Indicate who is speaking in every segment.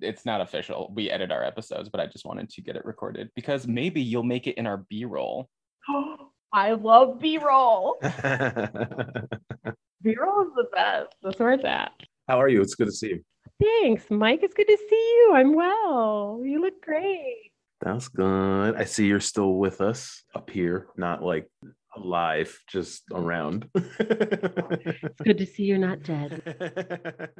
Speaker 1: it's not official. We edit our episodes, but I just wanted to get it recorded because maybe you'll make it in our B roll.
Speaker 2: I love B roll. B roll is the best. That's where it's at.
Speaker 3: How are you? It's good to see you.
Speaker 2: Thanks, Mike. It's good to see you. I'm well. You look great.
Speaker 3: That's good. I see you're still with us up here, not like alive, just around.
Speaker 2: It's good to see you're not dead.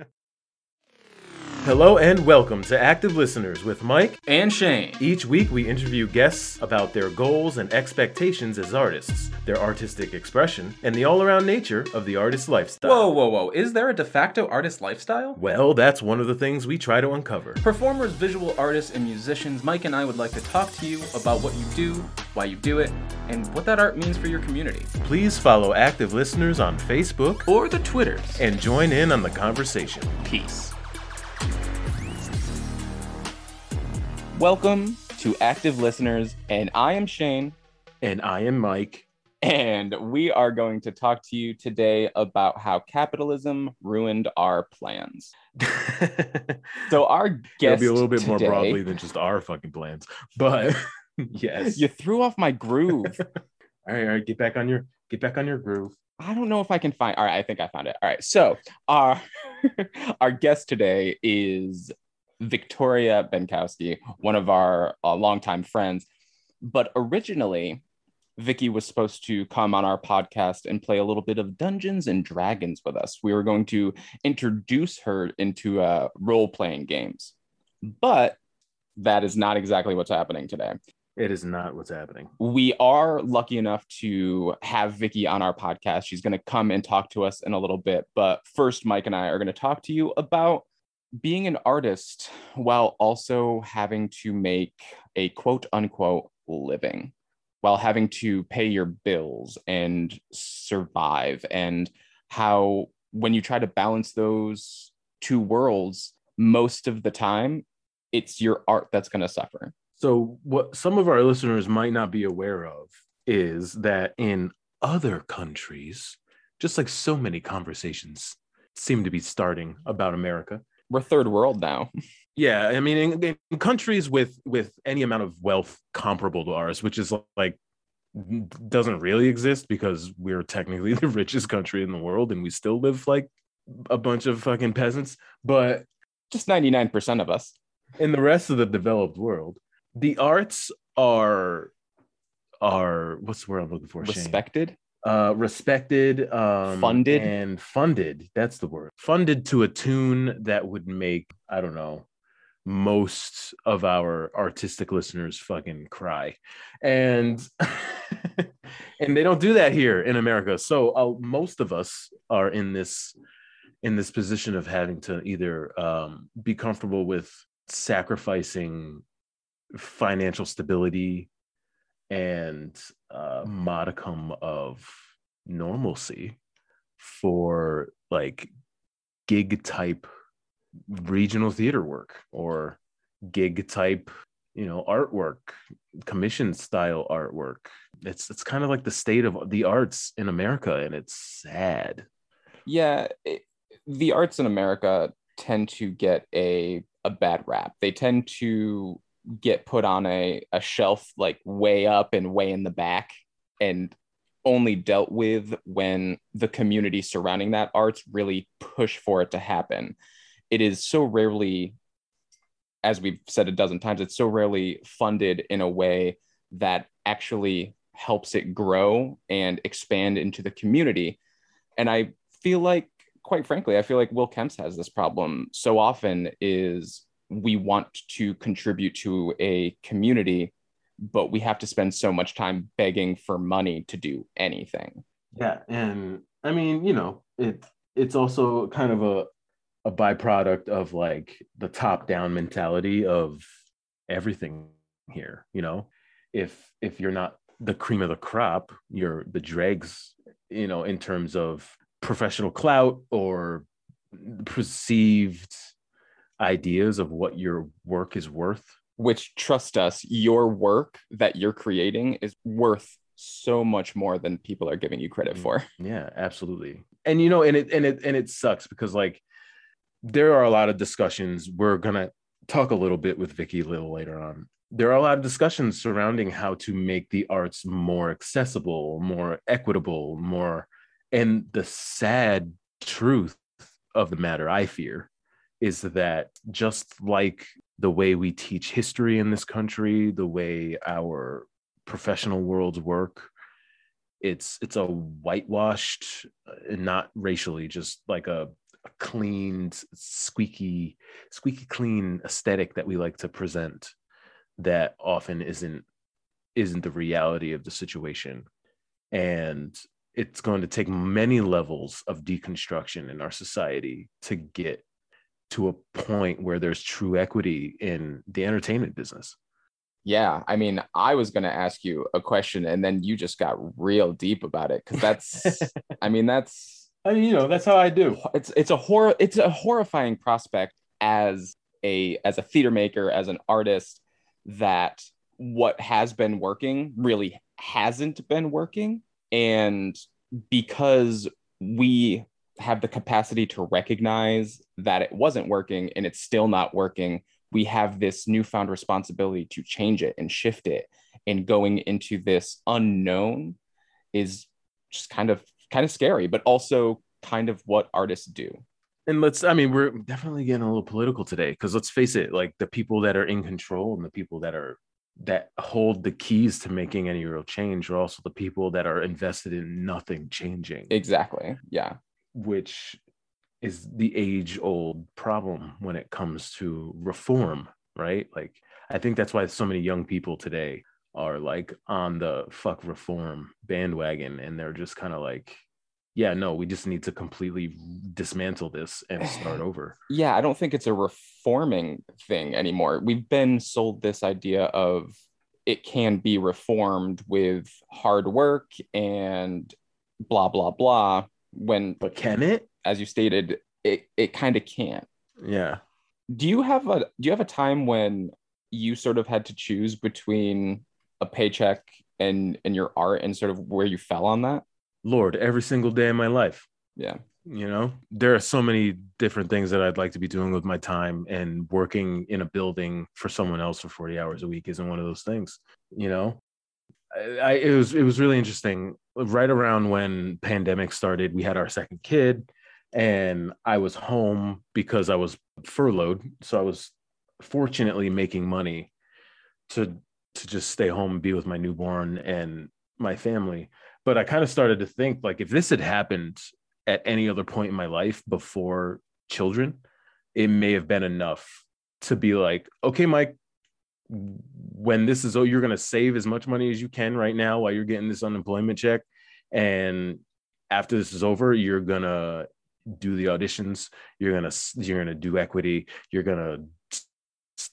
Speaker 3: Hello and welcome to Active Listeners with Mike.
Speaker 1: And Shane.
Speaker 3: Each week we interview guests about their goals and expectations as artists, their artistic expression, and the all around nature of the artist lifestyle.
Speaker 1: Whoa, whoa, whoa. Is there a de facto artist lifestyle?
Speaker 3: Well, that's one of the things we try to uncover.
Speaker 1: Performers, visual artists, and musicians, Mike and I would like to talk to you about what you do, why you do it, and what that art means for your community.
Speaker 3: Please follow Active Listeners on Facebook
Speaker 1: Or the Twitters.
Speaker 3: and join in on the conversation.
Speaker 1: Peace. Welcome to Active Listeners, and I am Shane,
Speaker 3: And I am Mike.
Speaker 1: and we are going to talk to you today about how capitalism ruined our plans. So, our
Speaker 3: It'll be a little bit more broadly than just our fucking plans. But yes.
Speaker 1: You threw off my groove.
Speaker 3: All right, all right, get back on your get back on your groove.
Speaker 1: I don't know if I can find. All right, I think I found it. All right, so our our guest today is Victoria Benkowski, one of our uh, longtime friends. But originally, Vicky was supposed to come on our podcast and play a little bit of Dungeons and Dragons with us. We were going to introduce her into uh, role playing games, but that is not exactly what's happening today
Speaker 3: It is not what's happening.
Speaker 1: we are lucky enough to have Vicky on our podcast. She's going to come and talk to us in a little bit. But first, Mike and I are going to talk to you about being an artist while also having to make a quote unquote living, while having to pay your bills and survive, and how when you try to balance those two worlds, most of the time, it's your art that's going to suffer.
Speaker 3: So what some of our listeners might not be aware of is that in other countries, just like so many conversations seem to be starting about America.
Speaker 1: We're third world now.
Speaker 3: Yeah, I mean, in, in countries with with any amount of wealth comparable to ours, which is like doesn't really exist because we're technically the richest country in the world and we still live like a bunch of fucking peasants. But
Speaker 1: just 99% of us.
Speaker 3: in the rest of the developed world, the arts are are what's the word I'm looking for? Shane?
Speaker 1: Respected.
Speaker 3: uh respected um
Speaker 1: Funded?
Speaker 3: and funded that's the word funded to a tune that would make i don't know most of our artistic listeners fucking cry and and they don't do that here in america so uh, most of us are in this in this position of having to either um, be comfortable with sacrificing financial stability and uh, modicum of normalcy for like gig type regional theater work or gig type you know artwork commission style artwork it's it's kind of like the state of the arts in america and it's sad
Speaker 1: Yeah. it- the arts in America tend to get a, a bad rap. They tend to get put on a, a shelf like way up and way in the back and only dealt with when the community surrounding that arts really push for it to happen. It is so rarely, as we've said a dozen times, it's so rarely funded in a way that actually helps it grow and expand into the community. And I feel like, quite frankly, I feel like Will Kemp's has this problem so often is we want to contribute to a community, but we have to spend so much time begging for money to do anything.
Speaker 3: Yeah, and I mean, you know, it it's also kind of a a byproduct of like the top down mentality of everything here, you know. If if you're not the cream of the crop, you're the dregs, you know, in terms of professional clout or perceived ideas of what your work is worth.
Speaker 1: Which, trust us, your work that you're creating is worth so much more than people are giving you credit mm, for.
Speaker 3: Yeah, absolutely. And you know, and it and it and it sucks because like there are a lot of discussions we're gonna talk a little bit with Vicky a little later on. There are a lot of discussions surrounding how to make the arts more accessible, more equitable, more. And the sad truth of the matter, I fear, is that just like the way we teach history in this country, the way our professional worlds work, it's it's a whitewashed, uh, not racially, just like a a squeaky, squeaky clean aesthetic that we like to present that often isn't isn't the reality of the situation. And it's going to take many levels of deconstruction in our society to get to a point where there's true equity in the entertainment business.
Speaker 1: Yeah, I mean, I was going to ask you a question and then you just got real deep about it cuz that's I mean, that's
Speaker 3: I mean, you know, that's how I do.
Speaker 1: it's it's a horror it's a horrifying prospect as a as a theater maker as an artist that what has been working really hasn't been working and because we have the capacity to recognize that it wasn't working and it's still not working we have this newfound responsibility to change it and shift it and going into this unknown is just kind of kind of scary, but also kind of what artists do.
Speaker 3: And let's, I mean, we're definitely getting a little political today because let's face it, like the people that are in control and the people that are that hold the keys to making any real change are also the people that are invested in nothing changing.
Speaker 1: Exactly. Yeah.
Speaker 3: Which is the age old problem when it comes to reform, right? Like, I think that's why so many young people today are like on the fuck reform bandwagon and they're just kind of like yeah no we just need to completely dismantle this and start over.
Speaker 1: Yeah i don't think it's a reforming thing anymore. We've been sold this idea of it can be reformed with hard work and blah blah blah when
Speaker 3: but can it
Speaker 1: as you stated it it kind of can't
Speaker 3: yeah
Speaker 1: do you have a do you have a time when you sort of had to choose between a paycheck and and your art and sort of where you fell on that?
Speaker 3: Lord, every single day of my life.
Speaker 1: Yeah.
Speaker 3: You know, there are so many different things that I'd like to be doing with my time, and working in a building for someone else for 40 hours a week isn't one of those things. You know, I, it was it was really interesting. Right around when pandemic started, we had our second kid, and I was home because I was furloughed, so I was fortunately making money to to just stay home and be with my newborn and my family. But I kind of started to think like if this had happened at any other point in my life before children, it may have been enough to be like, okay, Mike, when this is oh, you're gonna save as much money as you can right now while you're getting this unemployment check. And after this is over, you're gonna do the auditions, you're gonna you're gonna do equity, you're gonna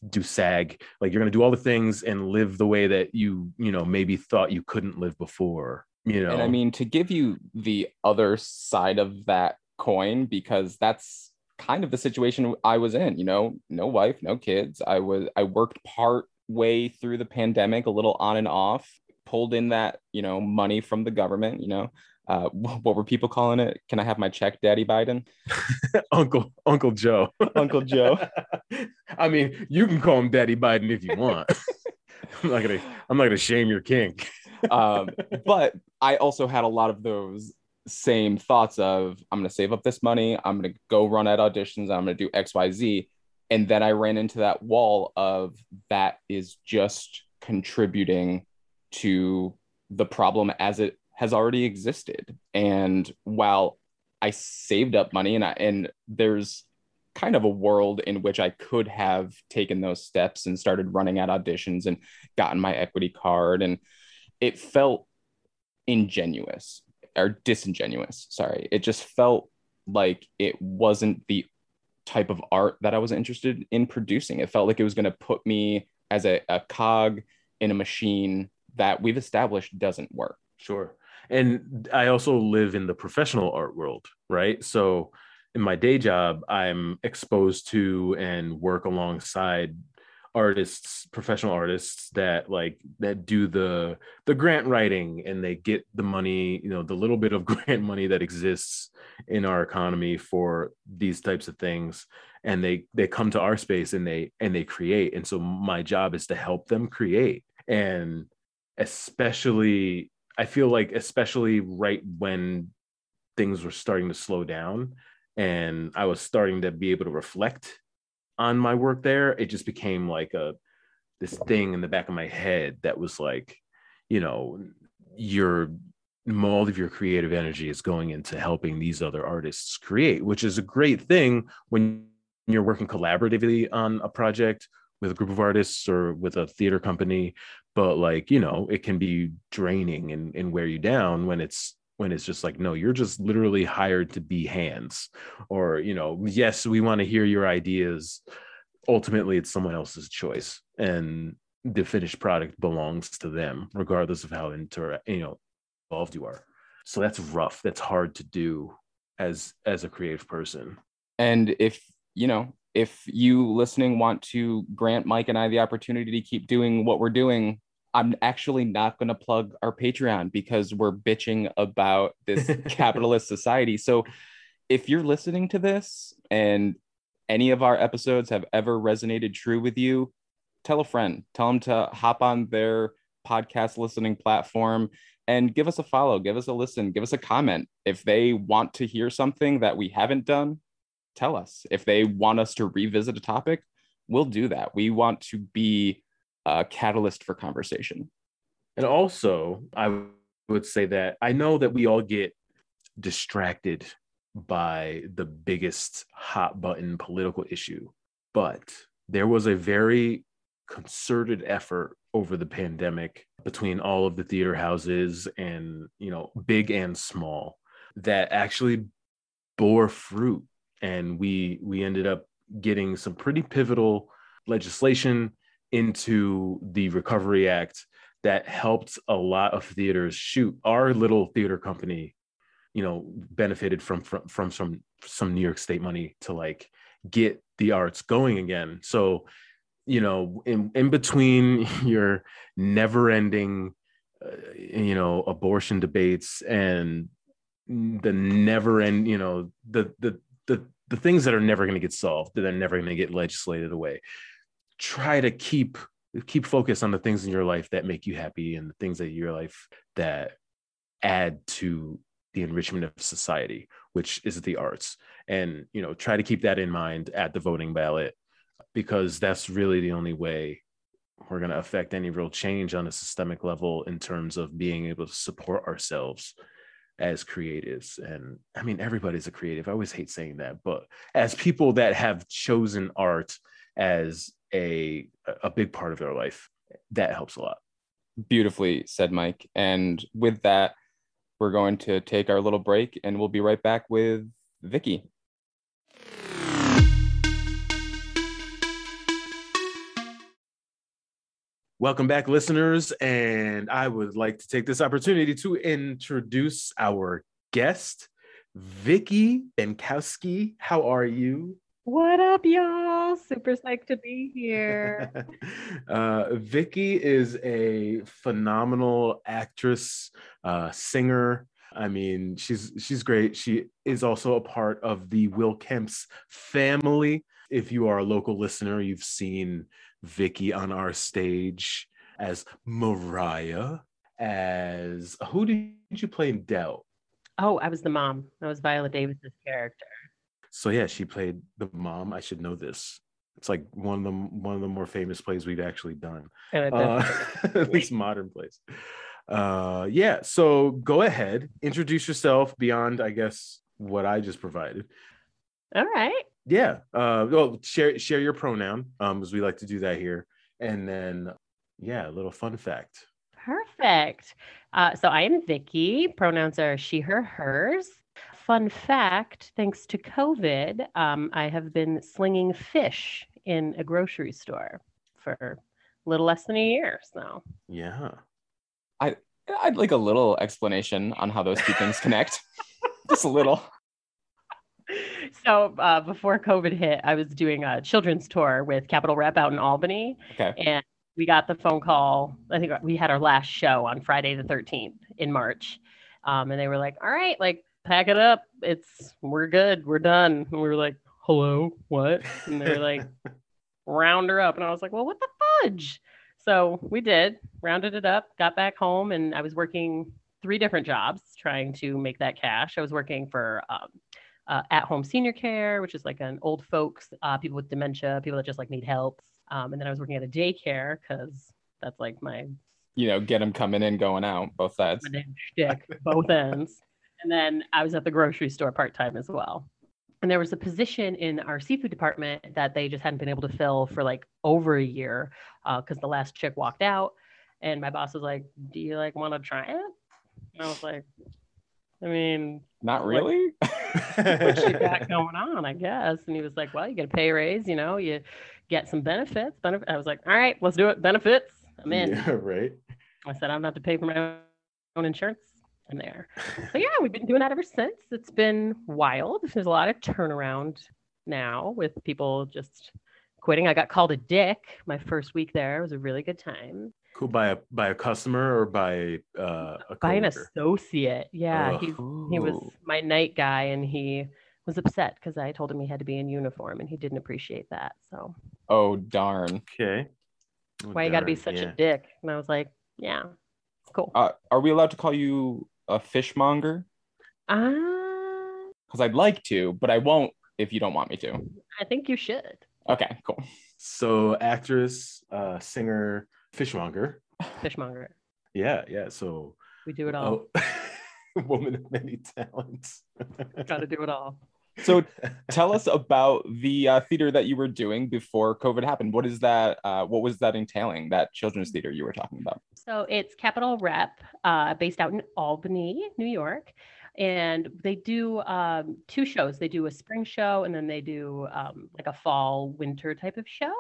Speaker 3: do sag like you're going to do all the things and live the way that you you know maybe thought you couldn't live before you know
Speaker 1: and i mean to give you the other side of that coin because that's kind of the situation i was in you know no wife no kids i was i worked part way through the pandemic a little on and off pulled in that you know money from the government you know uh, what were people calling it? Can I have my check, Daddy Biden?
Speaker 3: Uncle Uncle Joe.
Speaker 1: Uncle Joe.
Speaker 3: I mean, you can call him Daddy Biden if you want. I'm not gonna I'm not gonna shame your kink.
Speaker 1: um, but I also had a lot of those same thoughts of I'm gonna save up this money, I'm gonna go run at auditions, I'm gonna do XYZ. And then I ran into that wall of that is just contributing to the problem as it has already existed. And while I saved up money and I, and there's kind of a world in which I could have taken those steps and started running at auditions and gotten my equity card and it felt ingenuous or disingenuous. Sorry. It just felt like it wasn't the type of art that I was interested in producing. It felt like it was going to put me as a, a cog in a machine that we've established doesn't work.
Speaker 3: Sure. And I also live in the professional art world, right? So in my day job, I'm exposed to and work alongside artists professional artists that like that do the the grant writing and they get the money you know the little bit of grant money that exists in our economy for these types of things. And they they come to our space and they and they create. And so my job is to help them create. And especially i feel like especially right when things were starting to slow down and i was starting to be able to reflect on my work there it just became like a this thing in the back of my head that was like you know your all of your creative energy is going into helping these other artists create which is a great thing when you're working collaboratively on a project with a group of artists or with a theater company. But like you know it can be draining and, and wear you down when it's when it's just like no you're just literally hired to be hands or you know yes we want to hear your ideas. Ultimately it's someone else's choice and the finished product belongs to them regardless of how inter you know involved you are. So that's rough. That's hard to do as as a creative person.
Speaker 1: And if you know if you listening want to grant mike and i the opportunity to keep doing what we're doing i'm actually not going to plug our patreon because we're bitching about this capitalist society. So if you're listening to this and any of our episodes have ever resonated true with you tell a friend. Tell them to hop on their podcast listening platform and give us a follow give us a listen give us a comment. If they want to hear something that we haven't done tell us. If they want us to revisit a topic we'll do that. We want to be a catalyst for conversation.
Speaker 3: And also i would say that i know that we all get distracted by the biggest hot button political issue but there was a very concerted effort over the pandemic between all of the theater houses and you know big and small that actually bore fruit. And we we ended up getting some pretty pivotal legislation into the recovery act that helped a lot of theaters shoot. Our little theater company you know benefited from from from some some new york state money to like get the arts going again. So you know in in between your never ending uh, you know abortion debates and the never end you know the the the the things that are never going to get solved that are never going to get legislated away try to keep keep focus on the things in your life that make you happy and the things that your life that add to the enrichment of society which is the arts. And you know try to keep that in mind at the voting ballot because that's really the only way we're going to affect any real change on a systemic level in terms of being able to support ourselves as creatives. And i mean everybody's a creative. I always hate saying that but as people that have chosen art as a a big part of their life that helps a lot
Speaker 1: beautifully said mike and with that we're going to take our little break and we'll be right back with vicky
Speaker 3: Welcome back, listeners. And I would like to take this opportunity to introduce our guest, Vicky Benkowski. How are you?
Speaker 2: What up, y'all? Super psyched to be here.
Speaker 3: uh, Vicky is a phenomenal actress, uh, singer. I mean, she's she's great. She is also a part of the Will Kemp's family. If you are a local listener, you've seen Vicky on our stage as Mariah, as who did you play in Doubt?
Speaker 2: Oh, I was the mom. That was Viola Davis's character.
Speaker 3: So yeah, she played the mom. I should know this. It's like one of the one of the more famous plays we've actually done, uh, at least modern plays. Uh, yeah. So go ahead, introduce yourself beyond, I guess, what I just provided.
Speaker 2: All right
Speaker 3: yeah uh well share share your pronoun um as we like to do that here and then yeah a little fun fact
Speaker 2: perfect uh so i am vicky pronouns are she her hers fun fact thanks to covid um i have been slinging fish in a grocery store for a little less than a year so
Speaker 3: yeah
Speaker 1: i i'd like a little explanation on how those two things connect just a little
Speaker 2: so uh, before COVID hit, I was doing a children's tour with Capital Rep out in Albany.
Speaker 1: Okay.
Speaker 2: And we got the phone call. I think we had our last show on Friday the 13th in March. Um, and they were like, all right, like pack it up. It's, we're good. We're done. And we were like, hello, what? And they were like, round her up. And I was like, well, what the fudge? So we did, rounded it up, got back home, and I was working three different jobs trying to make that cash. I was working for um, uh, at home senior care, which is like an old folks, uh, people with dementia, people that just like need help. Um, and then I was working at a daycare because that's like my
Speaker 1: You know, get them coming in, going out, both sides.
Speaker 2: shtick, both ends. And then I was at the grocery store part time as well. And there was a position in our seafood department that they just hadn't been able to fill for like over a year uh, because the last chick walked out. And my boss was like, "Do you like want to try it?" And I was like, "I mean,
Speaker 1: Not really.
Speaker 2: what you got going on, I guess. And he was like, Well, you get a pay raise, you know, you get some benefits. Benef-. I was like, All right, let's do it. Benefits. I'm in.
Speaker 3: Yeah, right.
Speaker 2: I said, "I'm not have to pay for my own insurance. I'm there. So yeah, we've been doing that ever since. It's been wild. There's a lot of turnaround now with people just quitting. I got called a dick my first week there. It was a really good time.
Speaker 3: Cool. By a by a customer or by uh, a
Speaker 2: By an associate. Yeah.
Speaker 3: Ugh.
Speaker 2: He he was my night guy and he was upset because I told him he had to be in uniform and he didn't appreciate that. So
Speaker 1: Oh darn.
Speaker 3: Okay. Oh,
Speaker 2: why you got to be such
Speaker 3: yeah.
Speaker 2: a dick? And I was like, yeah, it's cool.
Speaker 1: Uh, are we allowed to call you a fishmonger?
Speaker 2: Ah,
Speaker 1: Because I'd like to, but I won't if you don't want me to.
Speaker 2: I think you should.
Speaker 1: Okay, cool.
Speaker 3: So actress, uh, singer, fishmonger.
Speaker 2: Fishmonger.
Speaker 3: Yeah, yeah. So
Speaker 2: We do it all.
Speaker 3: oh, woman of many talents.
Speaker 2: Got to do it all.
Speaker 1: So tell us about the uh, theater that you were doing before COVID happened. What is that? Uh, what was that entailing? That children's theater you were talking about?
Speaker 2: So it's Capital Rep, uh, based out in Albany, New York. And they do um, two shows. They do a spring show and then they do um, like a fall, winter type of show.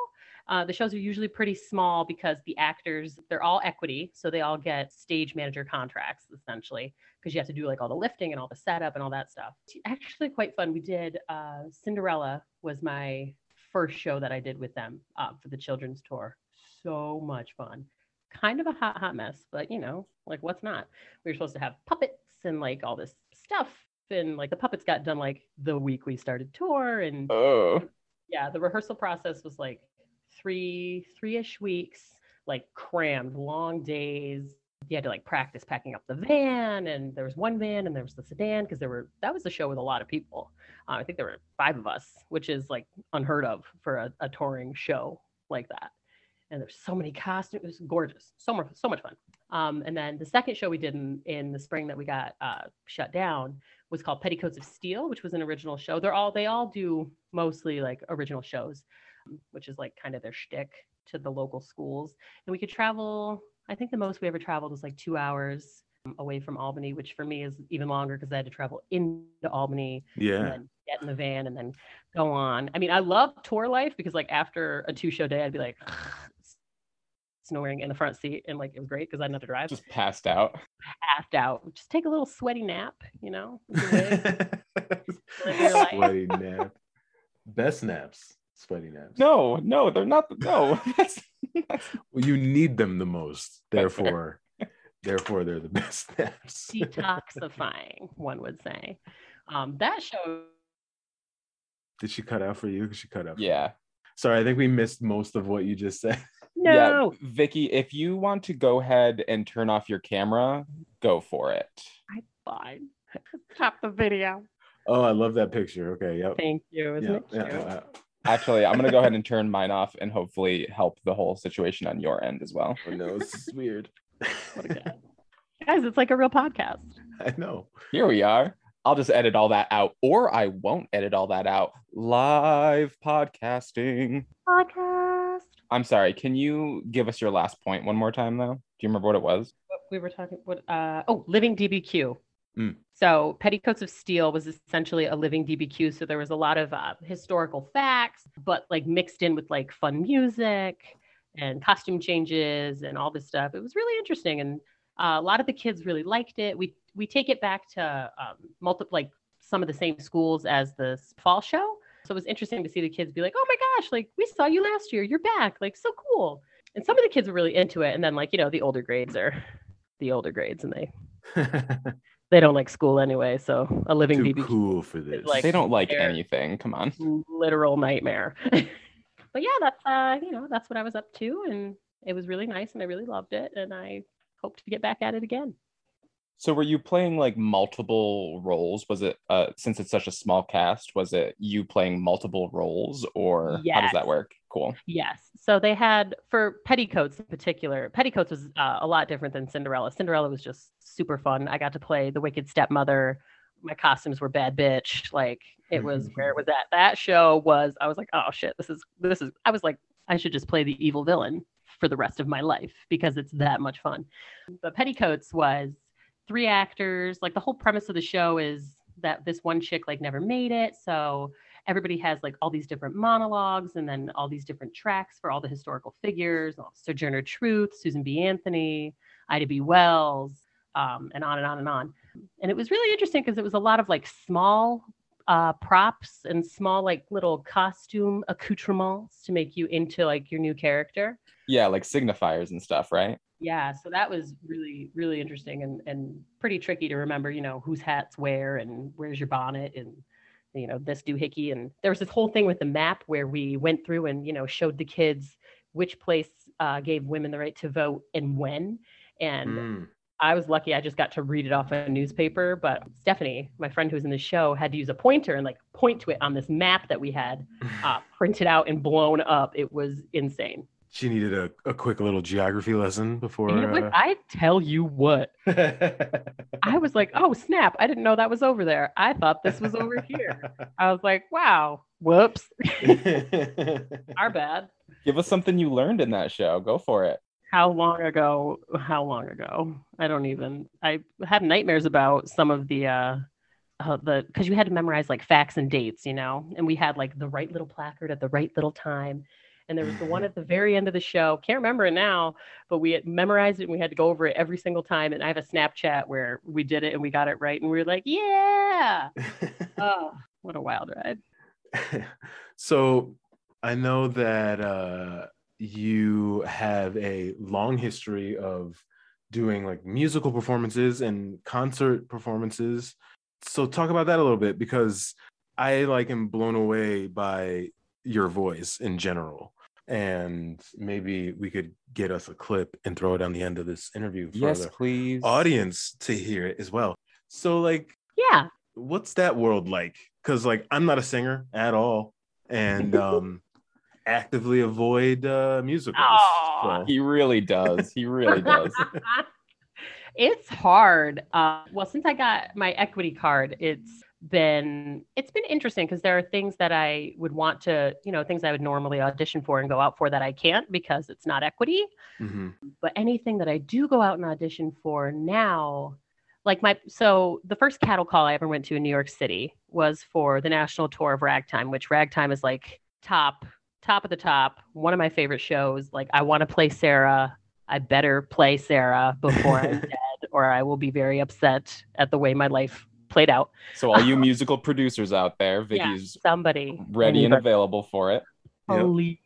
Speaker 2: Uh, the shows are usually pretty small because the actors, they're all equity. So they all get stage manager contracts essentially because you have to do like all the lifting and all the setup and all that stuff. It's actually quite fun. We did uh, Cinderella was my first show that I did with them uh, for the children's tour. So much fun kind of a hot, hot mess, but you know, like what's not? We were supposed to have puppets and like all this stuff. And like the puppets got done like the week we started tour. And
Speaker 1: Oh,
Speaker 2: yeah, the rehearsal process was like three, three ish weeks, like crammed, long days. You had to like practice packing up the van, and there was one van, and there was the sedan because there were that was the show with a lot of people. Uh, I think there were five of us, which is like unheard of for a, a touring show like that and there's so many costumes. It was gorgeous, so much, so much fun. Um, and then the second show we did in, in the spring that we got uh, shut down was called Petticoats of Steel, which was an original show. They're all they all do mostly like original shows, which is like kind of their shtick to the local schools. And we could travel. I think the most we ever traveled was like two hours um, away from Albany, which for me is even longer because I had to travel into Albany and
Speaker 3: yeah.
Speaker 2: then get in the van and then go on. I mean, I love tour life because like after a two show day, I'd be like snoring in the front seat and like it was great because I didn't have to drive. Just
Speaker 1: passed out.
Speaker 2: passed out. Just take a little sweaty nap, you know. with your legs. Live your life.
Speaker 3: Sweaty nap. Best naps. Sweaty naps.
Speaker 1: No, no, they're not. No, that's, that's
Speaker 3: Well, you need them the most. Therefore, therefore they're the best naps.
Speaker 2: Detoxifying, one would say. Um, that show,
Speaker 3: Did she cut out for you? She cut out.
Speaker 1: yeah.
Speaker 3: Sorry, I think we missed most of what you just said.
Speaker 2: no,
Speaker 1: Yeah, Vicky, if you want to go ahead and turn off your camera, go for it.
Speaker 2: I fine. Stop the video.
Speaker 3: Oh, I love that picture. Okay. Yep.
Speaker 2: Thank you. Isn't
Speaker 3: Yeah,
Speaker 2: it cute?
Speaker 3: yeah.
Speaker 1: Actually, I'm gonna go ahead and turn mine off and hopefully help the whole situation on your end as well.
Speaker 3: Oh, no, this is weird.
Speaker 2: What a. Guys, it's like a real podcast.
Speaker 3: I know.
Speaker 1: Here we are. I'll just edit all that out, or I won't edit all that out. Live podcasting.
Speaker 2: Podcast.
Speaker 1: I'm sorry. Can you give us your last point one more time, though? Do you remember what it was?
Speaker 2: what we were talking what uh oh living dbq
Speaker 3: Mm.
Speaker 2: so petticoats of steel was essentially a living dbq so there was a lot of uh, historical facts but like mixed in with like fun music and costume changes and all this stuff. It was really interesting and uh, a lot of the kids really liked it. We we take it back to um, multiple like some of the same schools as the fall show. So it was interesting to see the kids be like oh my gosh like we saw you last year. You're back. Like so cool. And some of the kids were really into it and then like you know the older grades are the older grades and they they don't like school anyway. So a living
Speaker 3: Too
Speaker 2: BBQ
Speaker 3: cool for this.
Speaker 2: like-
Speaker 1: they don't like anything. Come on.
Speaker 2: literal nightmare. but yeah, that's uh, you know, that's what I was up to and it was really nice and I really loved it and I hope to get back at it again.
Speaker 1: So were you playing like multiple roles? Was it uh since it's such a small cast, was it you playing multiple roles or how does that work? Cool.
Speaker 2: Yes. So they had for petticoats in particular. Petticoats was uh, a lot different than Cinderella. Cinderella was just super fun. I got to play the wicked stepmother. My costumes were bad bitch. Like it was where it was at. That show was. I was like, oh shit, this is this is. I was like, I should just play the evil villain for the rest of my life because it's that much fun. But petticoats was three actors. Like the whole premise of the show is that this one chick like never made it. So everybody has like all these different monologues and then all these different tracks for all the historical figures sojourner truth susan b. Anthony ida b. Wells um, and on and on and on. And it was really interesting because it was a lot of like small uh, props and small like little costume accoutrements to make you into like your new character.
Speaker 1: Yeah, like signifiers and stuff, right?
Speaker 2: yeah so that was really really interesting and and pretty tricky to remember you know whose hats where and where's your bonnet and you know this doohickey and there was this whole thing with the map where we went through and you know showed the kids which place uh, gave women the right to vote and when. And
Speaker 3: Mm.
Speaker 2: i was lucky i just got to read it off a newspaper but stephanie my friend who's in the show had to use a pointer and like point to it on this map that we had uh, printed out and blown up. It was insane
Speaker 3: She needed a, a quick little geography lesson before.
Speaker 2: it was,
Speaker 3: uh,
Speaker 2: i tell you what I was like, oh snap! I didn't know that was over there. I thought this was over here. I was like, wow, whoops, our bad.
Speaker 1: Give us something you learned in that show. Go for it.
Speaker 2: How long ago? How long ago? I don't even. I had nightmares about some of the uh, uh the because you had to memorize like facts and dates, you know, and we had like the right little placard at the right little time. And there was the one at the very end of the show. Can't remember it now, but we had memorized it and we had to go over it every single time. And I have a Snapchat where we did it and we got it right. And we were like, yeah. Oh, what a wild ride.
Speaker 3: so I know that uh, you have a long history of doing like musical performances and concert performances. So talk about that a little bit because I like am blown away by your voice in general. And maybe we could get us a clip and throw it on the end of this interview for
Speaker 1: Yes,
Speaker 3: the
Speaker 1: please.
Speaker 3: audience to hear it as well. So like
Speaker 2: Yeah.
Speaker 3: what's that world like because like i'm not a singer at all and um actively avoid uh musicals
Speaker 2: Aw.
Speaker 3: so-
Speaker 1: He really does. He really does.
Speaker 2: it's hard. Uh, well, since I got my equity card, it's been it's been interesting because there are things that I would want to, you know, things I would normally audition for and go out for that I can't because it's not equity.
Speaker 3: Mhm.
Speaker 2: But anything that I do go out and audition for now, like my so the first cattle call I ever went to in New York City was for the national tour of Ragtime, which Ragtime is like top top of the top, one of my favorite shows. Like I want to play Sarah. I better play Sarah before I'm dead, or I will be very upset at the way my life played out.
Speaker 1: So all you musical producers out there,
Speaker 2: Yeah.
Speaker 1: Vicky's
Speaker 2: Somebody
Speaker 1: ready and available for it.
Speaker 3: Yep.
Speaker 2: Holy.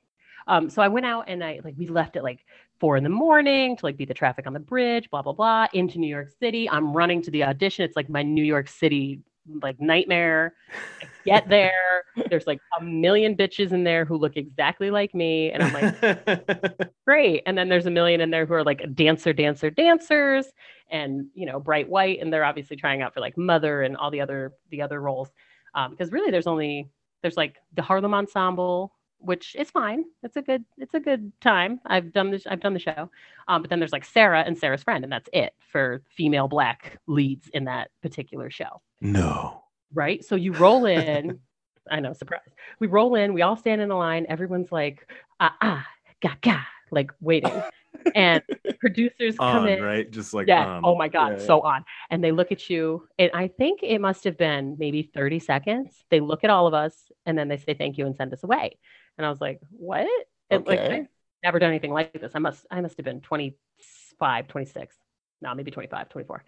Speaker 2: Um, so I went out and I like we left at like four in the morning to like beat the traffic on the bridge, blah blah blah, into New York City. I'm running to the audition. It's like my New York City like nightmare. I get there. There's like a million bitches in there who look exactly like me, and I'm like, great. And then there's a million in there who are like dancer, dancer, dancers, and you know, bright white, and they're obviously trying out for like mother and all the other the other roles. Um, because really, there's only there's like the Harlem Ensemble, which is fine. It's a good it's a good time. I've done this. I've done the show. Um, but then there's like Sarah and Sarah's friend, and that's it for female black leads in that particular show
Speaker 3: no
Speaker 2: right? So you roll in. I know, surprise. We roll in. We all stand in a line. Everyone's like, ah, ah, ga, ga, like waiting. and producers come
Speaker 3: on
Speaker 2: in.
Speaker 3: right just like
Speaker 2: yeah.
Speaker 3: on.
Speaker 2: oh my God.
Speaker 3: Yeah,
Speaker 2: So on. And they look at you. And I think it must have been maybe 30 seconds. They look at all of us and then they say thank you and send us away. And I was like, what? And, like,
Speaker 1: Okay.
Speaker 2: I've never done anything like this. I must, I must have been 25, 26. No, maybe 25, 24.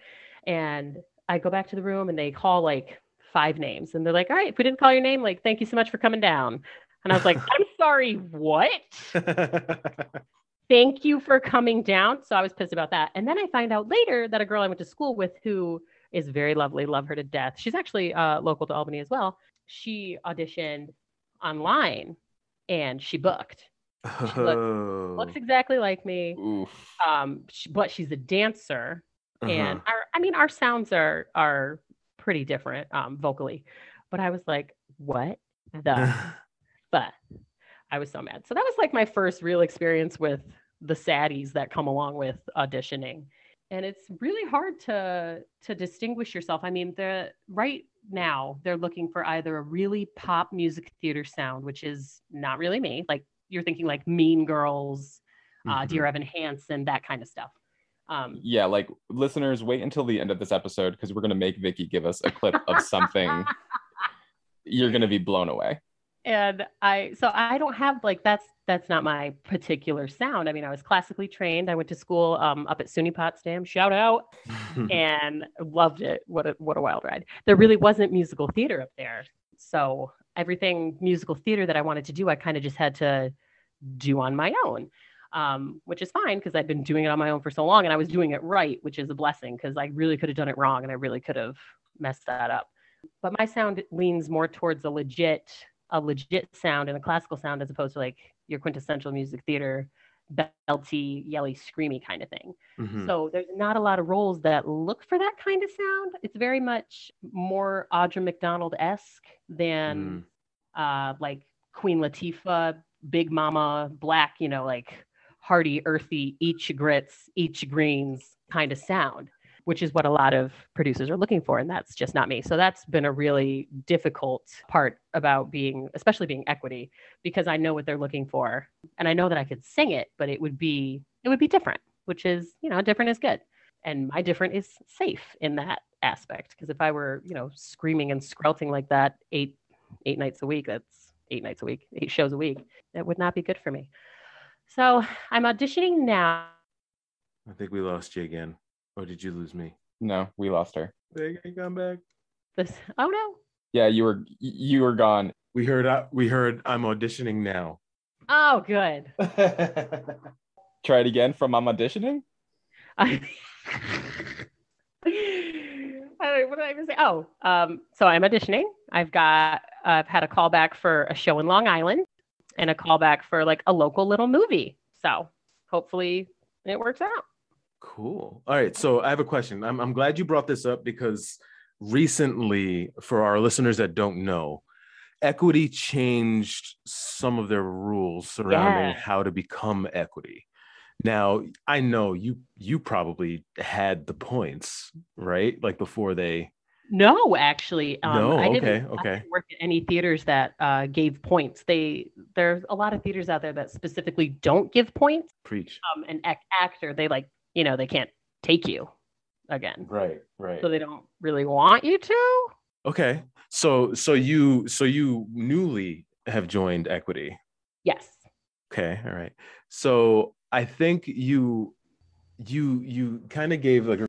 Speaker 2: And I go back to the room and they call like five names. And they're like, all right, if we didn't call your name, like, thank you so much for coming down. And I was like, I'm sorry, what? thank you for coming down. So I was pissed about that. And then I find out later that a girl I went to school with who is very lovely. Love her to death. She's actually uh, local to Albany as well. She auditioned online and she booked. She
Speaker 3: Oh.
Speaker 2: Looks exactly like me, um, sh- but she's a dancer, and
Speaker 3: Uh-huh.
Speaker 2: our, I mean, our sounds are are pretty different um, vocally. But I was like, what the but I was so mad. So that was like my first real experience with the saddies that come along with auditioning. And it's really hard to to distinguish yourself. I mean, the right now they're looking for either a really pop music theater sound, which is not really me. Like you're thinking like Mean Girls, uh,
Speaker 3: Mhm.
Speaker 2: Dear Evan Hansen, that kind of stuff. Um,
Speaker 1: Yeah, like listeners, wait until the end of this episode because we're gonna make Vicky give us a clip of something. You're gonna be blown away.
Speaker 2: and I so I don't have like that's that's not my particular sound. I mean, I was classically trained. I went to school um, up at SUNY Potsdam. Shout out and loved it. What a what a wild ride. There really wasn't musical theater up there, so everything musical theater that I wanted to do, I kind of just had to do on my own. Um, which is fine because I've been doing it on my own for so long and I was doing it right, which is a blessing because I really could have done it wrong and I really could have messed that up. But my sound leans more towards a legit, a legit sound and a classical sound as opposed to like your quintessential music theater, belty, yelly, screamy kind of thing.
Speaker 3: Mhm.
Speaker 2: So there's not a lot of roles that look for that kind of sound. It's very much more Audra McDonald esque than uh, like Queen Latifah, Big Mama, Black, you know, like hearty, earthy, each grits, each greens kind of sound, which is what a lot of producers are looking for. And that's just not me. So that's been a really difficult part about being, especially being equity, because I know what they're looking for. And I know that I could sing it, but it would be, it would be different, which is, you know, different is good. And my different is safe in that aspect. Because if I were, you know, screaming and skrelting like that eight, eight nights a week, that's eight nights a week, eight shows a week, that would not be good for me. So I'm auditioning now.
Speaker 3: I think we lost you again. Or did you lose me?
Speaker 1: No, we lost her.
Speaker 3: They come back.
Speaker 2: This, oh no.
Speaker 1: Yeah, you were you were gone.
Speaker 3: We heard. uh, We heard. I'm auditioning now.
Speaker 2: Oh, good.
Speaker 1: Try it again from I'm auditioning.
Speaker 2: I, I- what did I even say? Oh, um, so I'm auditioning. I've got, I've had a callback for a show in Long Island and a callback for like a local little movie. So hopefully it works out.
Speaker 3: Cool. All right. So I have a question. I'm, I'm glad you brought this up because recently, for our listeners that don't know, Equity changed some of their rules surrounding
Speaker 2: Yeah.
Speaker 3: how to become equity. Now, I know you you probably had the points, right? Like before they
Speaker 2: No, actually, um,
Speaker 3: No,
Speaker 2: I didn't,
Speaker 3: okay,
Speaker 2: I
Speaker 3: okay.
Speaker 2: didn't work at any theaters that uh, gave points. They there's a lot of theaters out there that specifically don't give points.
Speaker 3: preach.
Speaker 2: Um, an ac- actor, they like, you know, they can't take you again,
Speaker 3: Right, right.
Speaker 2: so they don't really want you to.
Speaker 3: Okay. So so you so you newly have joined Equity.
Speaker 2: Yes.
Speaker 3: Okay, all right. So I think you you you kind of gave like a,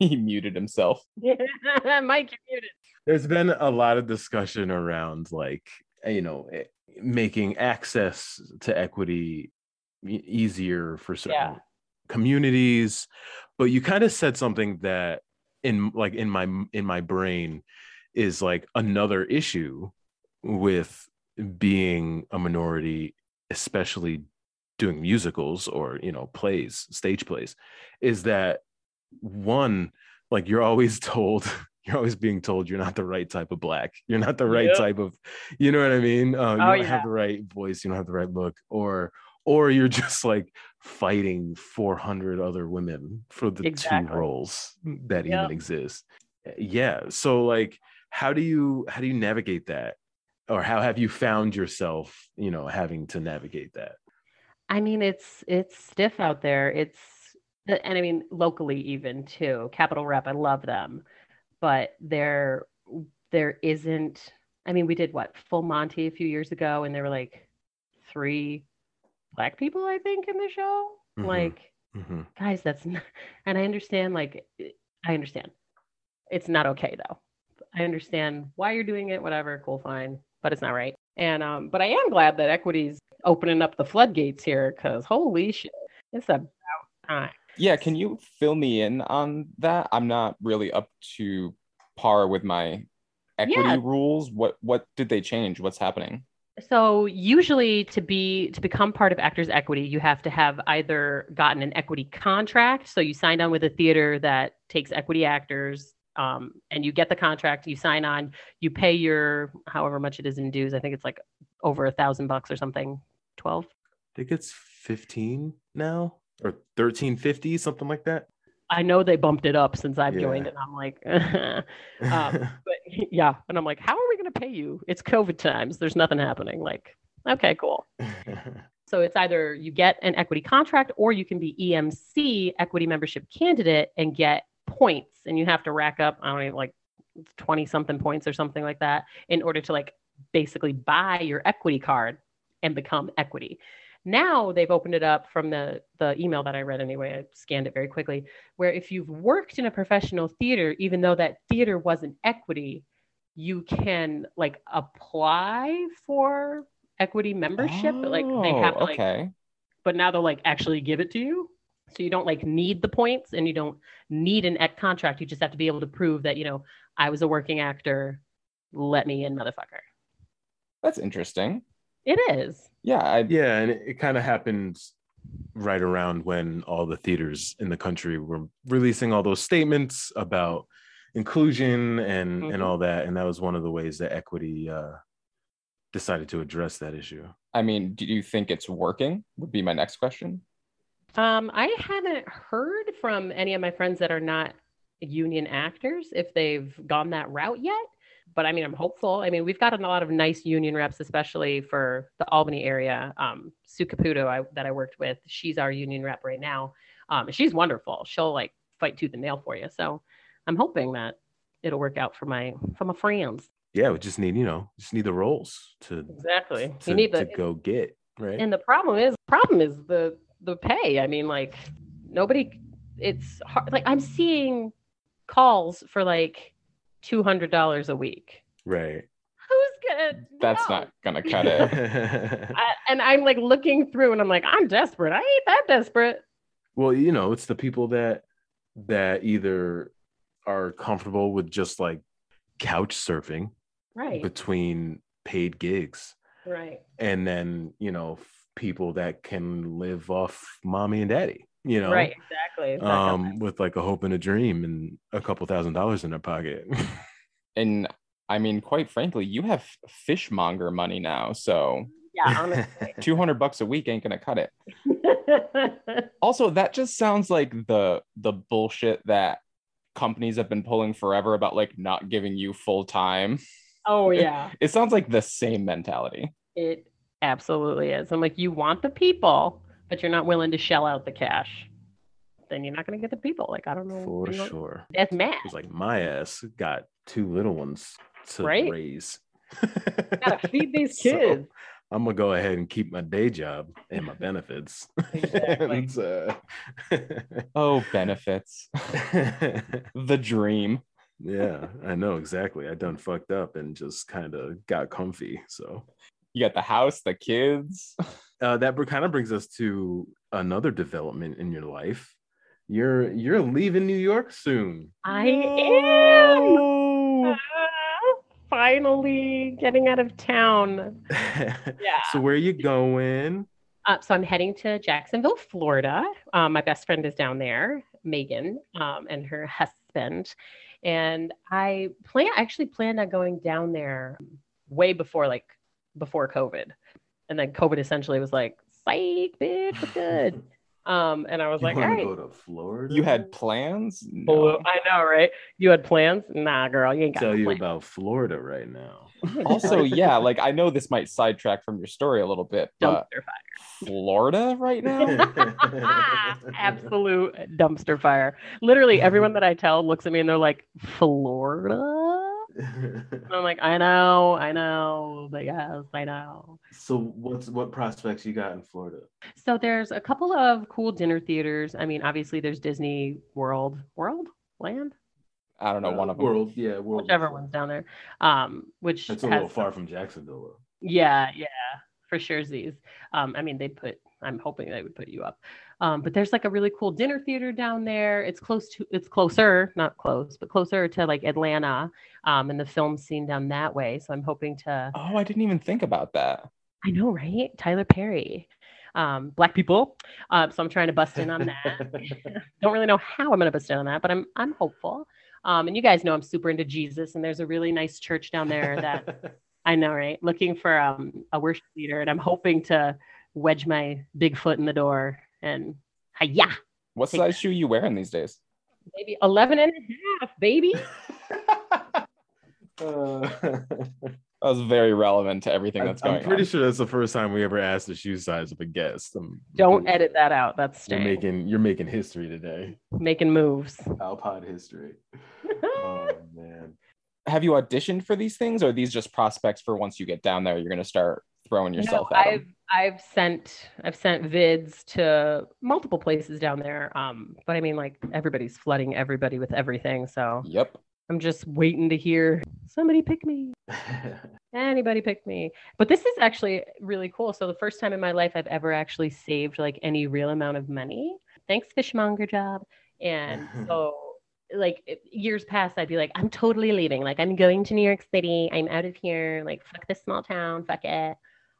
Speaker 1: He muted himself.
Speaker 2: Mike, you're muted.
Speaker 3: there's been a lot of discussion around like you know eh, making access to equity easier for certain
Speaker 2: Yeah.
Speaker 3: communities but you kind of said something that in like in my in my brain is like another issue with being a minority especially doing musicals or you know plays stage plays is that one like you're always told you're always being told you're not the right type of black you're not the right
Speaker 2: Yep.
Speaker 3: type of you know what i mean uh, you
Speaker 2: Oh,
Speaker 3: don't
Speaker 2: yeah.
Speaker 3: have the right voice you don't have the right look or or you're just like fighting 400 other women for the two roles that
Speaker 2: Yep.
Speaker 3: even exist yeah so like how do you how do you navigate that or how have you found yourself you know having to navigate that
Speaker 2: I mean, it's it's stiff out there. It's and I mean locally even too. Capital Rep, I love them, but there there isn't. I mean, we did what Full Monty a few years ago, and there were like three black people, I think, in the show.
Speaker 3: Mhm.
Speaker 2: Like,
Speaker 3: Mhm.
Speaker 2: guys, that's not, and I understand. Like, I understand. It's not okay though. I understand why you're doing it. Whatever, cool, fine, but it's not right. And um, but I am glad that equity's opening up the floodgates here because holy shit, it's about time.
Speaker 1: Yeah, can you fill me in on that? I'm not really up to par with my equity
Speaker 2: Yeah.
Speaker 1: rules. What what did they change? What's happening?
Speaker 2: So usually to be to become part of Actors Equity, you have to have either gotten an equity contract. So you signed on with a theater that takes equity actors, um, and you get the contract. You sign on. You pay your however much it is in dues. I think it's like over a thousand bucks or something. Twelve.
Speaker 3: I think it's 15 now or 1350, something like that.
Speaker 2: I know they bumped it up since I've joined, and I'm like, um, but yeah, and I'm like, how are we going to pay you? It's COVID times. There's nothing happening. Like, okay, cool. So it's either you get an equity contract or you can be EMC equity membership candidate and get points, and you have to rack up I don't know like twenty something points or something like that in order to like basically buy your equity card and become equity. Now they've opened it up from the the email that I read anyway. I scanned it very quickly. Where if you've worked in a professional theater, even though that theater wasn't equity, you can like apply for equity membership. but like they have oh, to
Speaker 1: Oh,
Speaker 2: like
Speaker 1: okay.
Speaker 2: but now they'll like actually give it to you. So you don't like need the points and you don't need an ec contract. You just have to be able to prove that, you know, I was a working actor. Let me in, motherfucker.
Speaker 1: That's interesting.
Speaker 2: It is.
Speaker 1: Yeah, I
Speaker 3: yeah, and it, it kind of happened right around when all the theaters in the country were releasing all those statements about inclusion and and
Speaker 2: Mhm.
Speaker 3: all that, and that was one of the ways that equity uh, decided to address that issue.
Speaker 1: I mean, do you think it's working? Would be my next question.
Speaker 2: Um, I haven't heard from any of my friends that are not union actors if they've gone that route yet. But I mean, I'm hopeful. I mean, we've gotten a lot of nice union reps, especially for the Albany area. Um, Sue Caputo, I, that I worked with, she's our union rep right now. Um, she's wonderful. She'll like fight tooth and nail for you. So I'm hoping that it'll work out for my for my friends.
Speaker 3: Yeah, we just need you know just need the roles to
Speaker 2: Exactly.
Speaker 3: to,
Speaker 2: you need the
Speaker 3: to go get right.
Speaker 2: and the problem is problem is the the pay i mean like nobody it's hard like i'm seeing calls for like $200 a week.
Speaker 3: Right.
Speaker 2: who's gonna
Speaker 1: That's
Speaker 2: no.
Speaker 1: not gonna cut it.
Speaker 2: I, and i'm like looking through and i'm like i'm desperate. I ain't that desperate.
Speaker 3: Well, you know, it's the people that that either are comfortable with just like couch surfing
Speaker 2: right.
Speaker 3: between paid gigs.
Speaker 2: Right.
Speaker 3: And then you know f- people that can live off mommy and daddy you know
Speaker 2: right exactly exactly.
Speaker 3: um with like a hope and a dream and a couple thousand dollars in their pocket
Speaker 1: And I mean, quite frankly, you have fishmonger money now, so
Speaker 2: yeah honestly
Speaker 1: 200 bucks a week ain't gonna cut it. Also, that just sounds like the the bullshit that companies have been pulling forever about like not giving you full time.
Speaker 2: oh yeah
Speaker 1: It sounds like the same mentality.
Speaker 2: it absolutely is i'm like you want the people but you're not willing to shell out the cash then you're not going to get the people like i don't know
Speaker 3: for
Speaker 2: I don't know.
Speaker 3: sure
Speaker 2: that's mad
Speaker 3: it's like my ass got two little ones to
Speaker 2: Right.
Speaker 3: raise
Speaker 2: gotta feed these
Speaker 3: So,
Speaker 2: kids
Speaker 3: i'm gonna go ahead and keep my day job and my benefits
Speaker 2: Exactly.
Speaker 3: And, uh,
Speaker 1: Oh, benefits. the dream.
Speaker 3: yeah i know exactly i done fucked up and just kind of got comfy so
Speaker 1: You got the house, the kids.
Speaker 3: Uh, that kind of brings us to another development in your life. You're you're leaving new york soon.
Speaker 2: I am!
Speaker 3: No.
Speaker 2: Ah, finally getting out of town. Yeah.
Speaker 3: So where are you going?
Speaker 2: Uh, so i'm heading to jacksonville florida. Um, my best friend is down there megan um, and her husband. And i plan I actually planned on going down there way before like before covid and then covid essentially was like psych bitch what's good um and i was
Speaker 3: you
Speaker 2: like all
Speaker 3: want
Speaker 2: right
Speaker 3: go to florida
Speaker 1: You had plans?
Speaker 2: Oh,
Speaker 1: No.
Speaker 2: I know, right? You had plans? Nah, girl, you ain't got to
Speaker 3: tell
Speaker 2: no
Speaker 3: you
Speaker 2: plans.
Speaker 3: about florida right now
Speaker 1: Also, yeah, like I know this might sidetrack from your story a little bit, but
Speaker 2: dumpster fire.
Speaker 1: Florida right now?
Speaker 2: Absolute dumpster fire. Literally, everyone that I tell looks at me and they're like, Florida? And I'm like, I know, I know, but yes, I know.
Speaker 3: so what's what prospects you got in florida
Speaker 2: So there's a couple of cool dinner theaters. I mean, obviously, there's Disney World, World, Land,
Speaker 1: I don't know, one of them.
Speaker 3: Uh, world yeah world
Speaker 2: whichever one's down there. Um, which
Speaker 3: that's a
Speaker 2: has
Speaker 3: little far from jacksonville though.
Speaker 2: Yeah, yeah, for sure. Z's. Um, I mean, they put I'm hoping they would put you up. Um, but there's like a really cool dinner theater down there. It's close to, it's closer, not close, but closer to like Atlanta um, and the film scene down that way. So I'm hoping to.
Speaker 1: Oh, I didn't even think about that.
Speaker 2: I know, right? Tyler Perry, um, Black people. Uh, so I'm trying to bust in on that. Don't really know how I'm going to bust in on that, but I'm I'm hopeful. Um, and you guys know I'm super into Jesus, and there's a really nice church down there that I know, right? Looking for um, a worship leader, and I'm hoping to wedge my big foot in the door and hiya.
Speaker 1: What size
Speaker 2: that.
Speaker 1: shoe you wearing these days?
Speaker 2: Maybe 11 and a half, baby.
Speaker 3: Uh,
Speaker 1: That was very relevant to everything that's
Speaker 3: I'm
Speaker 1: going
Speaker 3: pretty
Speaker 1: on.
Speaker 3: sure that's the first time we ever asked the shoe size of a guest. I'm-
Speaker 2: Don't edit that out. That's
Speaker 3: You're making you're making history today.
Speaker 2: Making moves.
Speaker 3: Alpine history. Oh man.
Speaker 1: Have you auditioned for these things, or are these just prospects for once you get down there, you're going to start throwing yourself
Speaker 2: no,
Speaker 1: at
Speaker 2: I've
Speaker 1: them?
Speaker 2: I've sent I've sent vids to multiple places down there. Um, but I mean, like everybody's flooding everybody with everything. So
Speaker 1: Yep.
Speaker 2: I'm just waiting to hear somebody pick me. Anybody pick me. But this is actually really cool. So the first time in my life I've ever actually saved like any real amount of money. Thanks, fishmonger job. And so like years past, I'd be like, I'm totally leaving. Like I'm going to New York City. I'm out of here. Like fuck this small town. Fuck it.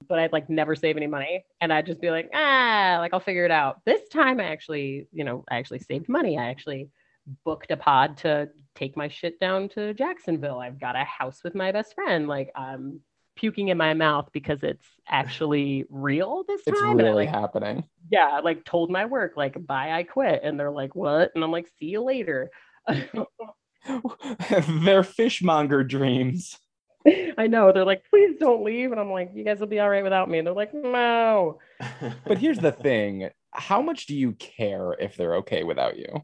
Speaker 2: But I'd like never save any money. And I'd just be like, ah, like I'll figure it out. This time I actually, you know, I actually saved money. I actually booked a pod to take my shit down to Jacksonville. I've got a house with my best friend. Like I'm puking in my mouth because it's actually real this
Speaker 1: It's
Speaker 2: time. And I,
Speaker 1: really
Speaker 2: like,
Speaker 1: happening.
Speaker 2: yeah, like told my work, like, bye, I quit. And they're like, what? And I'm like, see you later.
Speaker 1: They're fishmonger dreams.
Speaker 2: I know. They're like, please don't leave. And I'm like, you guys will be all right without me. And they're like, no.
Speaker 1: But here's the thing how much do you care if they're okay without you?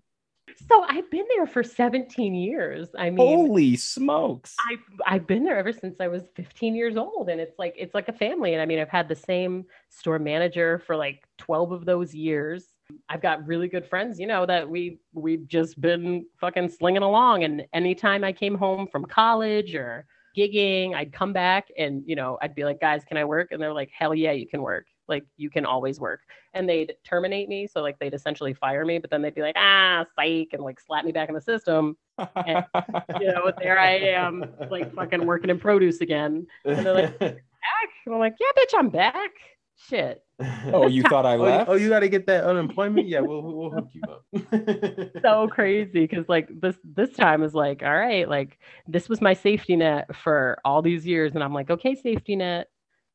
Speaker 2: So I've been there for 17 years. I mean,
Speaker 1: Holy smokes.
Speaker 2: I've I've been there ever since I was 15 years old, and it's like it's like a family. And I mean, I've had the same store manager for like 12 of those years. I've got really good friends, you know, that we we've just been fucking slinging along. And anytime I came home from college or gigging, I'd come back and you know I'd be like, guys, can I work? And they're like, hell yeah, you can work. Like you can always work. And they'd terminate me, so like they'd essentially fire me, but then they'd be like, ah, psych, and like slap me back in the system And, you know, there I am, like fucking working in produce again. And they're like, back? And I'm like, yeah, bitch, I'm back. Shit.
Speaker 1: oh, you thought I
Speaker 3: Oh, you-
Speaker 1: left?
Speaker 3: oh, you got to get that unemployment? Yeah, we'll, we'll hook you up.
Speaker 2: So crazy because like this this time is like, all right, like this was my safety net for all these years. And I'm like, okay, safety net.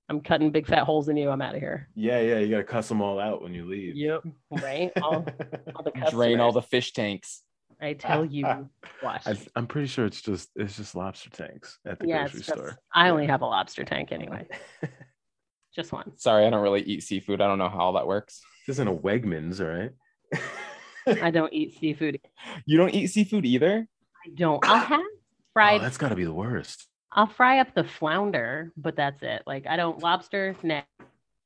Speaker 2: I'm cutting big fat holes in you. I'm out of here.
Speaker 3: Yeah, yeah, you got to cuss them all out when you leave.
Speaker 2: Yep. Right? All, all the
Speaker 1: Drain all the fish tanks.
Speaker 2: I tell you, watch.
Speaker 3: I, I'm pretty sure it's just it's just lobster tanks at the
Speaker 2: yeah,
Speaker 3: grocery
Speaker 2: just,
Speaker 3: store.
Speaker 2: I only have a lobster tank anyway. Just one.
Speaker 1: Sorry, I don't really eat seafood. I don't know how all that works.
Speaker 3: This isn't a Wegmans, all right?
Speaker 2: I don't eat seafood.
Speaker 1: You don't eat seafood either?
Speaker 2: I don't. I'll have
Speaker 3: oh,
Speaker 2: fried
Speaker 3: that's got to be the worst.
Speaker 2: I'll fry up the flounder, but that's it. Like I don't lobster, nah.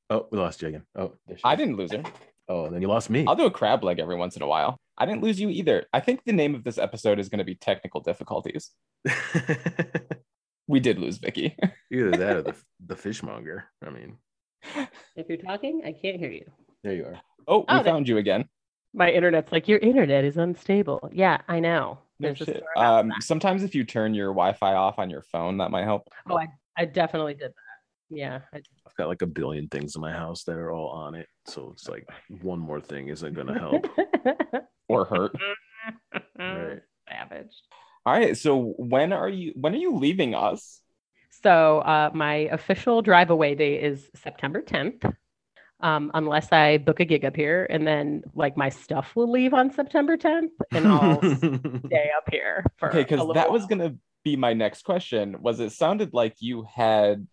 Speaker 3: Oh, we lost you again. Oh, there she
Speaker 1: I didn't lose her.
Speaker 3: Oh, then you lost me.
Speaker 1: I'll do a crab leg every once in a while. I didn't lose you either. I think the name of this episode is going to be technical difficulties. We did lose Vicky.
Speaker 3: Either that or the, the fishmonger. I mean,
Speaker 2: If you're talking, I can't hear you.
Speaker 3: there you are.
Speaker 1: Oh, we
Speaker 2: Oh, there-
Speaker 1: found you again.
Speaker 2: My internet's like your internet is unstable. Yeah, I know.
Speaker 1: No
Speaker 2: There's
Speaker 1: shit. Um, sometimes if you turn your Wi-Fi off on your phone, that might help.
Speaker 2: Oh, I, I definitely did that. Yeah. I-
Speaker 3: I've got like a billion things in my house that are all on it. So it's like one more thing isn't going to help.
Speaker 1: Or hurt.
Speaker 3: right.
Speaker 2: Savage.
Speaker 1: All right. So when are you when are you leaving us?
Speaker 2: So uh, my official drive away date is September 10th. Um, unless I book a gig up here, and then like my stuff will leave on September 10th, and I'll stay up here for
Speaker 1: Okay, because
Speaker 2: little
Speaker 1: that was gonna be my next question. Was it sounded like you had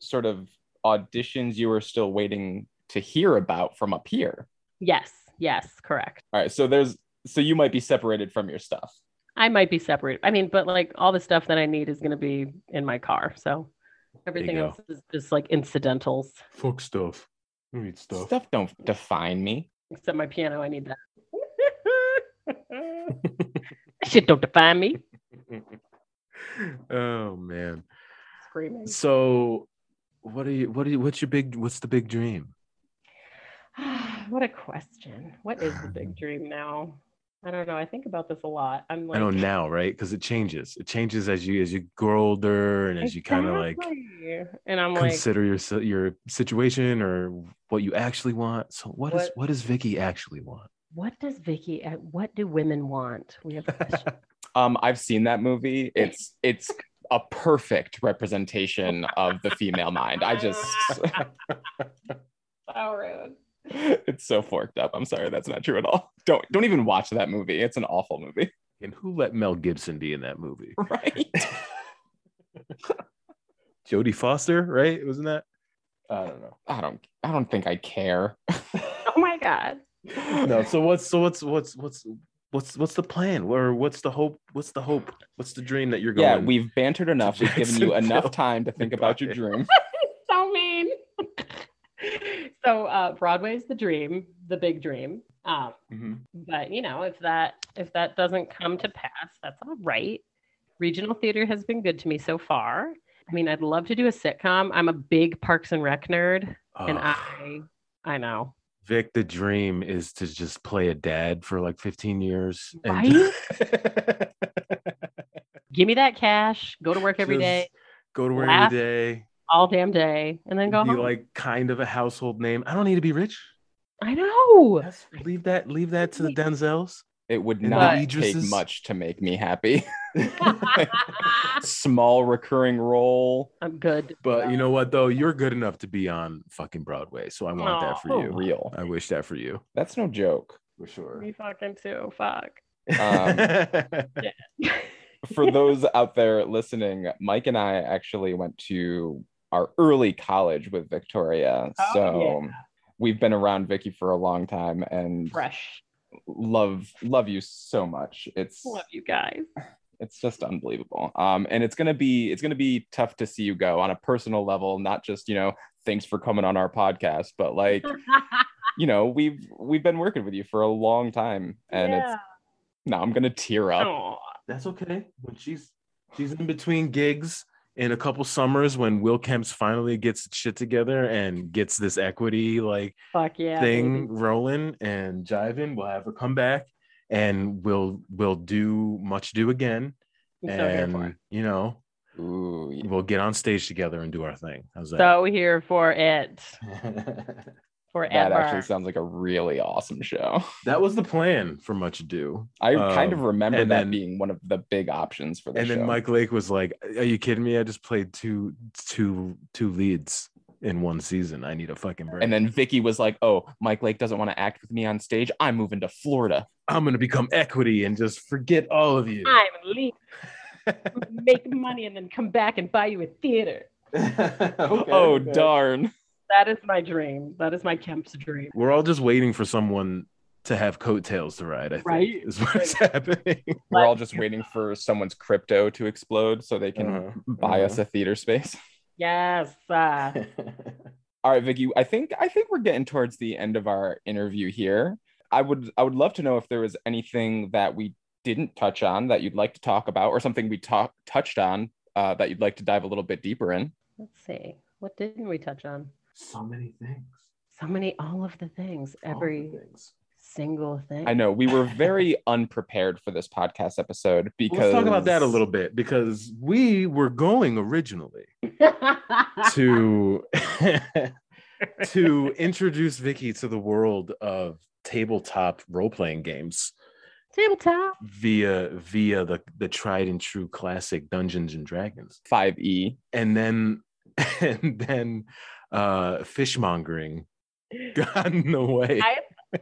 Speaker 1: sort of auditions you were still waiting to hear about from up here?
Speaker 2: Yes, yes, correct.
Speaker 1: All right. So there's so you might be separated from your stuff.
Speaker 2: I might be separate. I mean, but like all the stuff that I need is going to be in my car. So everything else is just like incidentals,
Speaker 3: Fuck stuff. I need stuff.
Speaker 1: Stuff don't define me.
Speaker 2: except my piano. I need that. Shit don't define me.
Speaker 3: oh man.
Speaker 2: Screaming.
Speaker 3: So what are you what are you what's your big what's the big dream?
Speaker 2: what a question. What is the big dream now? I don't know. I think about this a lot. I'm like
Speaker 3: I know now, right? Because it changes. It changes as you as you grow older and as you kind of like
Speaker 2: and I'm like
Speaker 3: consider your your situation or what you actually want. So what is
Speaker 2: What-
Speaker 3: what does Vicky actually want?
Speaker 2: what does Vicky uh, what do women want? We have a question.
Speaker 1: Um, I've seen that movie. It's it's a perfect representation of the female mind. I just
Speaker 2: so rude.
Speaker 1: it's so forked up. I'm sorry, that's not true at all. Don't don't even watch that movie. It's an awful movie.
Speaker 3: And who let Mel Gibson be in that movie?
Speaker 1: Right.
Speaker 3: Jodie Foster, right? Wasn't that? I don't know.
Speaker 1: I don't I don't think I care.
Speaker 2: Oh my god.
Speaker 3: No. So what's so what's what's what's what's what's the plan? Or what's the hope? What's the hope? What's the dream that you're going?
Speaker 1: yeah, we've bantered enough. We've given you enough time to think about your dream.
Speaker 2: So uh Broadway's the dream, the big dream. Um
Speaker 3: Mhm.
Speaker 2: but you know if that if that doesn't come to pass that's all right regional theater has been good to me so far i mean i'd love to do a sitcom i'm a big parks and rec nerd and i i know
Speaker 3: Vic, the dream is to just play a dad for like 15 years. Right.
Speaker 2: give me that cash go to work every
Speaker 3: Just
Speaker 2: day
Speaker 3: Go to work
Speaker 2: laugh,
Speaker 3: every day.
Speaker 2: All damn day and then go
Speaker 3: Be
Speaker 2: home
Speaker 3: like kind of a household name. I don't need to be rich.
Speaker 2: i know
Speaker 3: That's, leave that, leave that to the Denzels.
Speaker 1: It would
Speaker 3: And
Speaker 1: not take much to make me happy. Small recurring role.
Speaker 2: i'm good
Speaker 3: But you know what though? You're good enough to be on fucking Broadway. So I want that for
Speaker 1: Oh,
Speaker 3: you.
Speaker 1: real.
Speaker 3: I wish that for you.
Speaker 1: That's no joke.
Speaker 3: For sure.
Speaker 2: me fucking too fuck
Speaker 1: Um, For those out there listening, Mike and I actually went to our early college with Victoria.
Speaker 2: Oh,
Speaker 1: so we've been around Vicky for a long time and
Speaker 2: fresh
Speaker 1: love love you so much. It's
Speaker 2: love you guys
Speaker 1: it's just unbelievable. Um, and it's gonna be it's gonna be tough to see you go on a personal level, not just you know thanks for coming on our podcast, but like you know we've we've been working with you for a long time, and
Speaker 2: Yeah.
Speaker 1: it's no, I'm gonna tear up.
Speaker 2: Aw.
Speaker 3: That's okay. When she's she's in between gigs in a couple summers when Will Kemp's finally gets shit together and gets this equity like
Speaker 2: Fuck yeah.
Speaker 3: thing
Speaker 2: baby.
Speaker 3: rolling and jiving, we'll have her come back and we'll we'll do much do again.
Speaker 2: I'm so here for it.
Speaker 3: and you know,
Speaker 1: Ooh, yeah.
Speaker 3: we'll get on stage together and do our thing. How's that?
Speaker 2: So here for it. For
Speaker 1: that actually sounds like a really awesome show.
Speaker 3: that was the plan for Much Ado.
Speaker 1: I kind of
Speaker 3: Um,
Speaker 1: remember that
Speaker 3: then-
Speaker 1: being one of the big options for the
Speaker 3: and
Speaker 1: show.
Speaker 3: And then Mike Lake was like, "Are you kidding me? I just played two two two leads in one season. I need a fucking break."
Speaker 1: and then Vicky was like, "Oh, Mike Lake doesn't want to act with me on stage. I'm moving to Florida."
Speaker 3: I'm gonna become equity and just forget all of you.
Speaker 2: I'm leave, make money, and then come back and buy you a theater.
Speaker 1: oh darn!
Speaker 2: That is my dream. That is my Kemp's dream.
Speaker 3: We're all just waiting for someone to have coattails to ride. I think
Speaker 2: Right?
Speaker 3: is what's happening.
Speaker 1: We're all just waiting for someone's crypto to explode so they can
Speaker 3: Uh-huh,
Speaker 1: buy us
Speaker 3: uh-huh.
Speaker 1: a theater space.
Speaker 2: Yes. Uh,
Speaker 1: All right, Vicky. I think I think we're getting towards the end of our interview here. I would I would love to know if there was anything that we didn't touch on that you'd like to talk about, or something we talked touched on uh, that you'd like to dive a little bit deeper in.
Speaker 2: let's see. What didn't we touch on?
Speaker 3: So many things.
Speaker 2: So many, all of the things,
Speaker 3: All the
Speaker 2: every
Speaker 3: things.
Speaker 2: single thing.
Speaker 1: I know we were very unprepared for this podcast episode because
Speaker 3: Let's talk about that a little bit because we were going originally to to introduce Vicky to the world of tabletop role playing games
Speaker 2: Tabletop.
Speaker 3: via via the the tried and true classic Dungeons and Dragons,
Speaker 1: five E.
Speaker 3: and then and then uh fishmongering got in the way.
Speaker 2: I-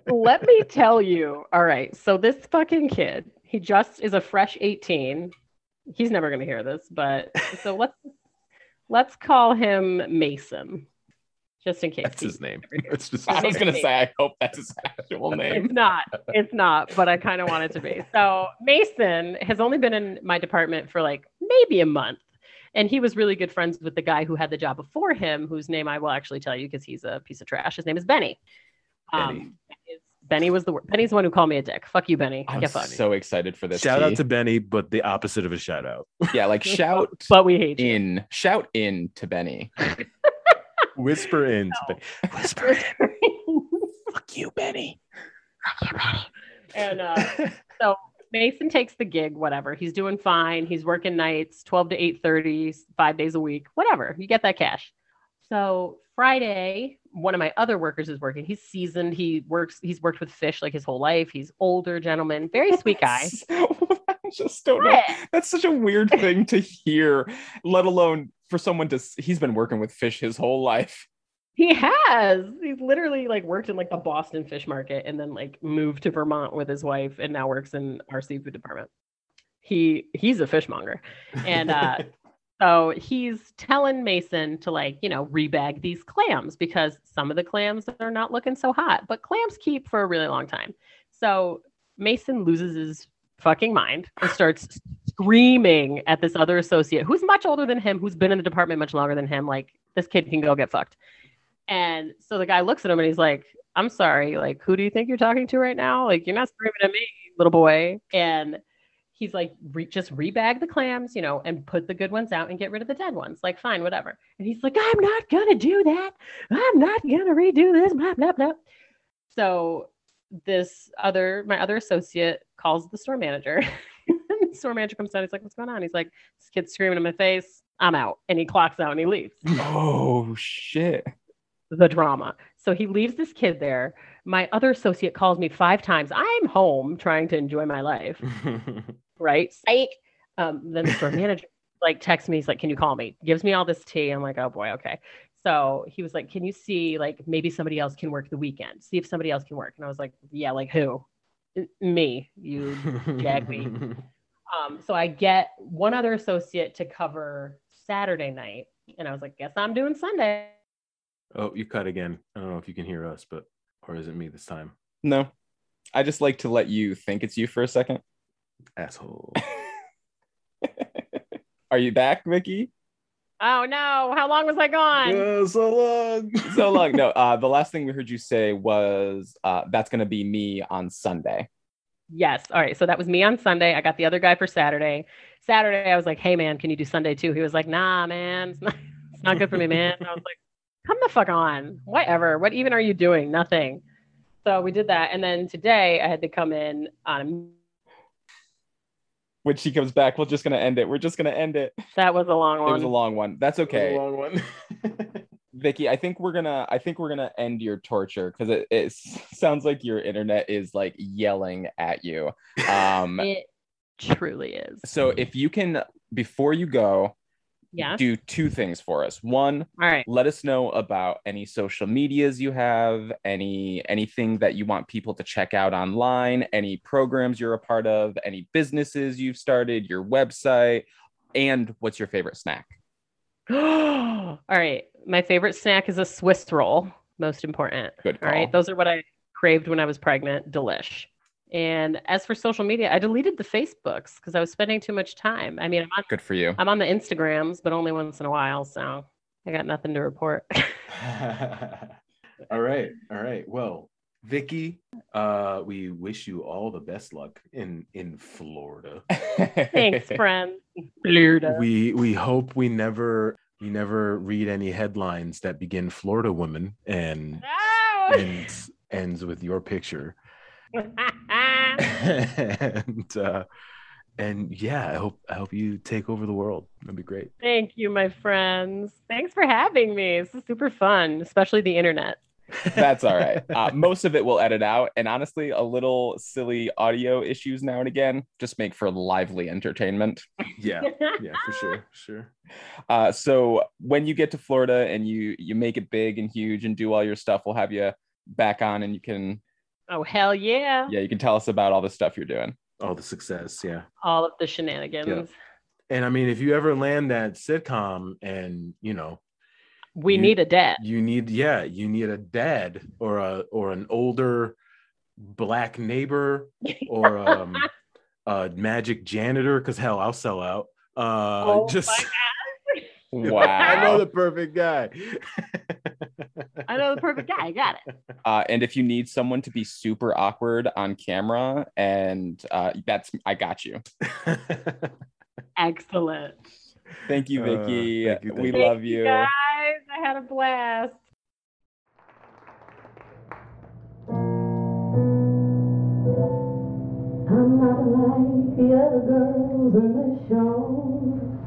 Speaker 2: Let me tell you. All right. So this fucking kid, he just is a fresh 18. He's never gonna hear this, but so let's let's call him Mason. Just in case.
Speaker 3: That's his name. That's just
Speaker 1: I was gonna say I hope that's his actual name.
Speaker 2: It's not. It's not, but I kind of want it to be. So Mason has only been in my department for like maybe a month. And he was really good friends with the guy who had the job before him, whose name I will actually tell you because he's a piece of trash. His name is Benny.
Speaker 3: Benny.
Speaker 2: Um, Benny, was the wor- Benny's the one who called me a dick. Fuck you, Benny.
Speaker 1: I'm
Speaker 2: Get fucked.
Speaker 1: so excited for this.
Speaker 3: shout out to Benny, but the opposite of a shout out.
Speaker 1: yeah, like shout
Speaker 2: But we hate you.
Speaker 1: in, shout in to Benny.
Speaker 3: Whisper in. to Benny. Whisper in. Fuck you, Benny.
Speaker 2: And uh, so Mason takes the gig, whatever. He's doing fine. He's working nights, 12 to 8:30, five days a week, whatever. You get that cash. So Friday, one of my other workers is working. He's seasoned. He works, he's worked with fish like his whole life. He's older gentleman, very sweet guy.
Speaker 1: I just don't know. That's such a weird thing to hear, let alone for someone to. He's been working with fish his whole life.
Speaker 2: He has. He's literally like worked in like the Boston fish market and then like moved to Vermont with his wife and now works in our seafood department. He he's a fishmonger. And uh so he's telling Mason to like, you know, rebag these clams because some of the clams are not looking so hot, but clams keep for a really long time. So Mason loses his fucking mind and starts screaming at this other associate who's much older than him, who's been in the department much longer than him. Like, this kid can go get fucked. And so the guy looks at him and he's like, I'm sorry, like, who do you think you're talking to right now? Like, you're not screaming at me, little boy. And he's like, re- just rebag the clams, you know, and put the good ones out and get rid of the dead ones. Like, fine, whatever. And he's like, I'm not gonna do that. I'm not gonna redo this. Blah, blah, blah. So this other, my other associate calls the store manager. the store manager comes down. He's like, What's going on? He's like, This kid's screaming in my face. I'm out. And he clocks out and he leaves
Speaker 1: Oh shit.
Speaker 2: The drama. So he leaves this kid there. My other associate calls me five times. I'm home trying to enjoy my life, right? Psych. Um, then the store manager like texts me. He's like, "Can you call me?" Gives me all this tea. I'm like, "Oh boy, okay." So he was like, "Can you see like maybe somebody else can work the weekend? See if somebody else can work." And I was like, "Yeah, like who? Me. You jag me." Um, so I get one other associate to cover Saturday night, and I was like, "Guess I'm doing Sunday."
Speaker 3: Oh, you cut again. I don't know if you can hear us, but or is it me this time?
Speaker 1: No. I just like to let you think it's you for a second.
Speaker 3: Asshole.
Speaker 1: Are you back, Mickey?
Speaker 2: Oh no! How long was I gone?
Speaker 3: Yeah, so long.
Speaker 1: So long. No, uh, the last thing we heard you say was uh, that's going to be me on Sunday.
Speaker 2: Yes. All right. So that was me on Sunday. I got the other guy for Saturday. Saturday, I was like, "Hey, man, can you do Sunday too?" He was like, "Nah, man, it's not, it's not good for me, man." And I was like, "Come the fuck on, whatever. What even are you doing? Nothing." So we did that, and then today I had to come in on.
Speaker 1: When she comes back, we're just going to end it. We're just going to end it.
Speaker 2: That was a long one.
Speaker 1: It
Speaker 2: one.
Speaker 1: was a long one. That's
Speaker 3: That was a
Speaker 1: okay.
Speaker 3: long one.
Speaker 1: Vicky, I think we're gonna I think we're gonna end your torture because it, it sounds like your internet is like yelling at you. Um
Speaker 2: it truly is.
Speaker 1: so if you can before you go,
Speaker 2: Yeah.
Speaker 1: do two things for us. One,
Speaker 2: All right.
Speaker 1: let us know about any social medias you have, any anything that you want people to check out online, any programs you're a part of, any businesses you've started, your website, and what's your favorite snack?
Speaker 2: All right. My favorite snack is a Swiss roll. Most important.
Speaker 1: Good
Speaker 2: All right.
Speaker 1: call.
Speaker 2: Those are what I craved when I was pregnant. Delish. And as for social media, I deleted the Facebooks because I was spending too much time. I mean, I'm on,
Speaker 1: Good for you.
Speaker 2: I'm on the Instagrams, but only once in a while. So I got nothing to report.
Speaker 3: all right. All right. Well, Vicky, uh, we wish you all the best luck in in Florida.
Speaker 2: Thanks, friend. Florida.
Speaker 3: We we hope we never we never read any headlines that begin Florida woman and
Speaker 2: No!
Speaker 3: and ends with your picture. and uh and yeah, I hope I hope you take over the world. That'd be great.
Speaker 2: Thank you, my friends. Thanks for having me. This is super fun, especially the internet.
Speaker 1: That's all right. Uh, most of it we'll edit out, and honestly, a little silly audio issues now and again just make for lively entertainment.
Speaker 3: Yeah, yeah, for sure, sure.
Speaker 1: Uh, so when you get to Florida and you you make it big and huge and do all your stuff, we'll have you back on, and you can
Speaker 2: Oh, hell yeah.
Speaker 1: yeah you can tell us about all the stuff you're doing.
Speaker 3: All the success, yeah.
Speaker 2: All of the shenanigans.
Speaker 3: And I mean, if you ever land that sitcom and you know
Speaker 2: We
Speaker 3: You-
Speaker 2: need a dad.
Speaker 3: you need yeah you need a dad or a or an older black neighbor or um a magic janitor because hell i'll sell out uh
Speaker 2: Oh
Speaker 3: just
Speaker 2: my
Speaker 1: Wow.
Speaker 3: I know the perfect guy.
Speaker 2: I know the perfect guy. I got it.
Speaker 1: Uh, and if you need someone to be super awkward on camera, and uh, that's, I got you.
Speaker 2: Excellent.
Speaker 1: Thank you, Vicky.
Speaker 3: Uh, thank you, thank
Speaker 1: we love you.
Speaker 2: Guys, I had a blast. I'm not like the other girls in the show.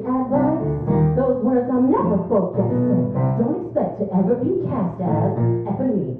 Speaker 2: advice. Those words I'll never forget. Don't expect to ever be cast as Ebony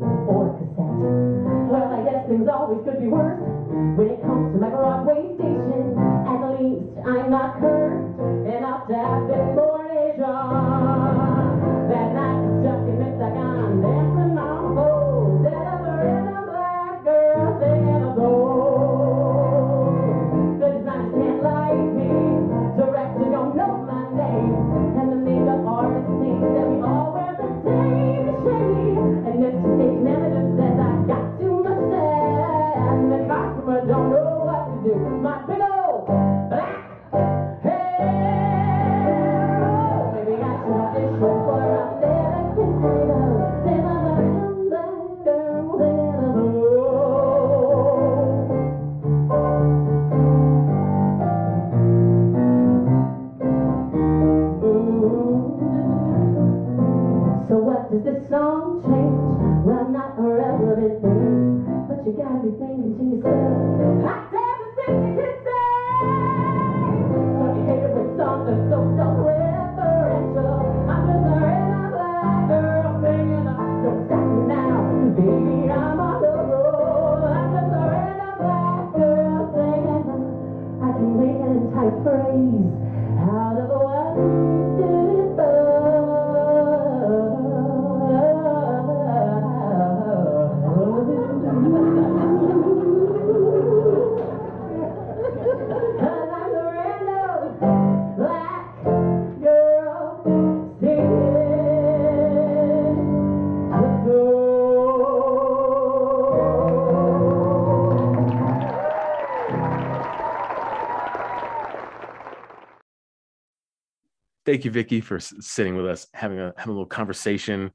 Speaker 3: thank you, Vicky, for sitting with us, having a having a little conversation,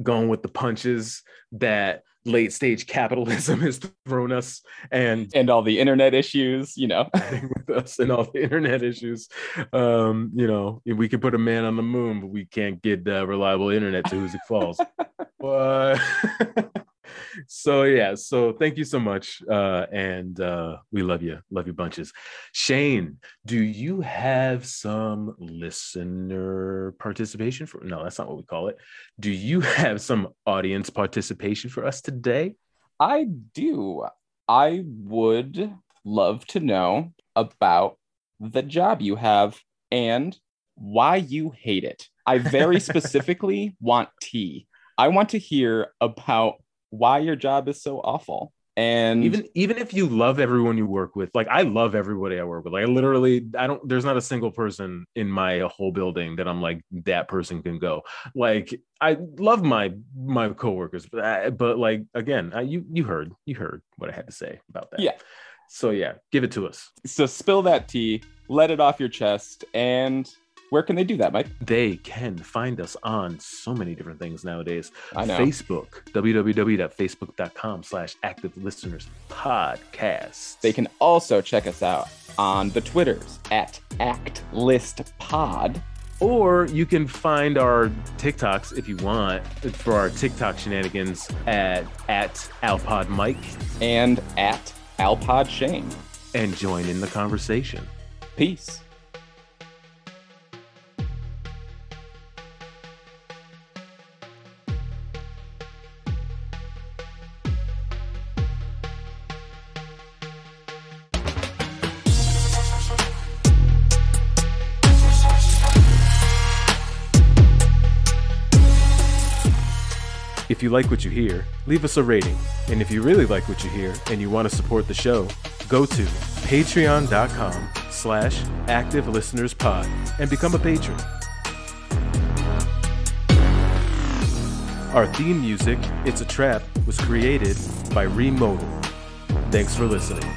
Speaker 3: going with the punches that late stage capitalism has thrown us, and
Speaker 1: and all the internet issues, you know,
Speaker 3: with us and all the internet issues. Um, you know, we can put a man on the moon, but we can't get uh, reliable internet to Hoosick Falls. but so yeah, so thank you so much, uh, and uh, we love you, love you bunches. Shane, do you have some listener participation for? No, that's not what we call it. Do you have some audience participation for us today?
Speaker 1: I do. I would love to know about the job you have and why you hate it. I very specifically want tea. I want to hear about why your job is so awful. And
Speaker 3: even even if you love everyone you work with like i love everybody i work with. Like I literally i don't there's not a single person in my whole building that i'm like that person can go. Like i love my my coworkers but I, but like again I, you you heard you heard what i had to say about that.
Speaker 1: Yeah.
Speaker 3: So yeah give it to us.
Speaker 1: So spill that tea let it off your chest and where can they do that, Mike?
Speaker 3: they can find us on so many different things nowadays
Speaker 1: I know.
Speaker 3: facebook www.facebook.com slash active listeners podcast
Speaker 1: They can also check us out on the Twitters at ActListPod.
Speaker 3: Or you can find our TikToks if you want for our TikTok shenanigans at at Alpod Mike
Speaker 1: and at Alpod Shane.
Speaker 3: and join in the conversation.
Speaker 1: Peace.
Speaker 3: You like what you hear, leave us a rating. And if you really like what you hear and you want to support the show, go to patreon.com slash active listeners pod and become a patron. Our theme music, It's a Trap, was created by Remodal. Thanks for listening.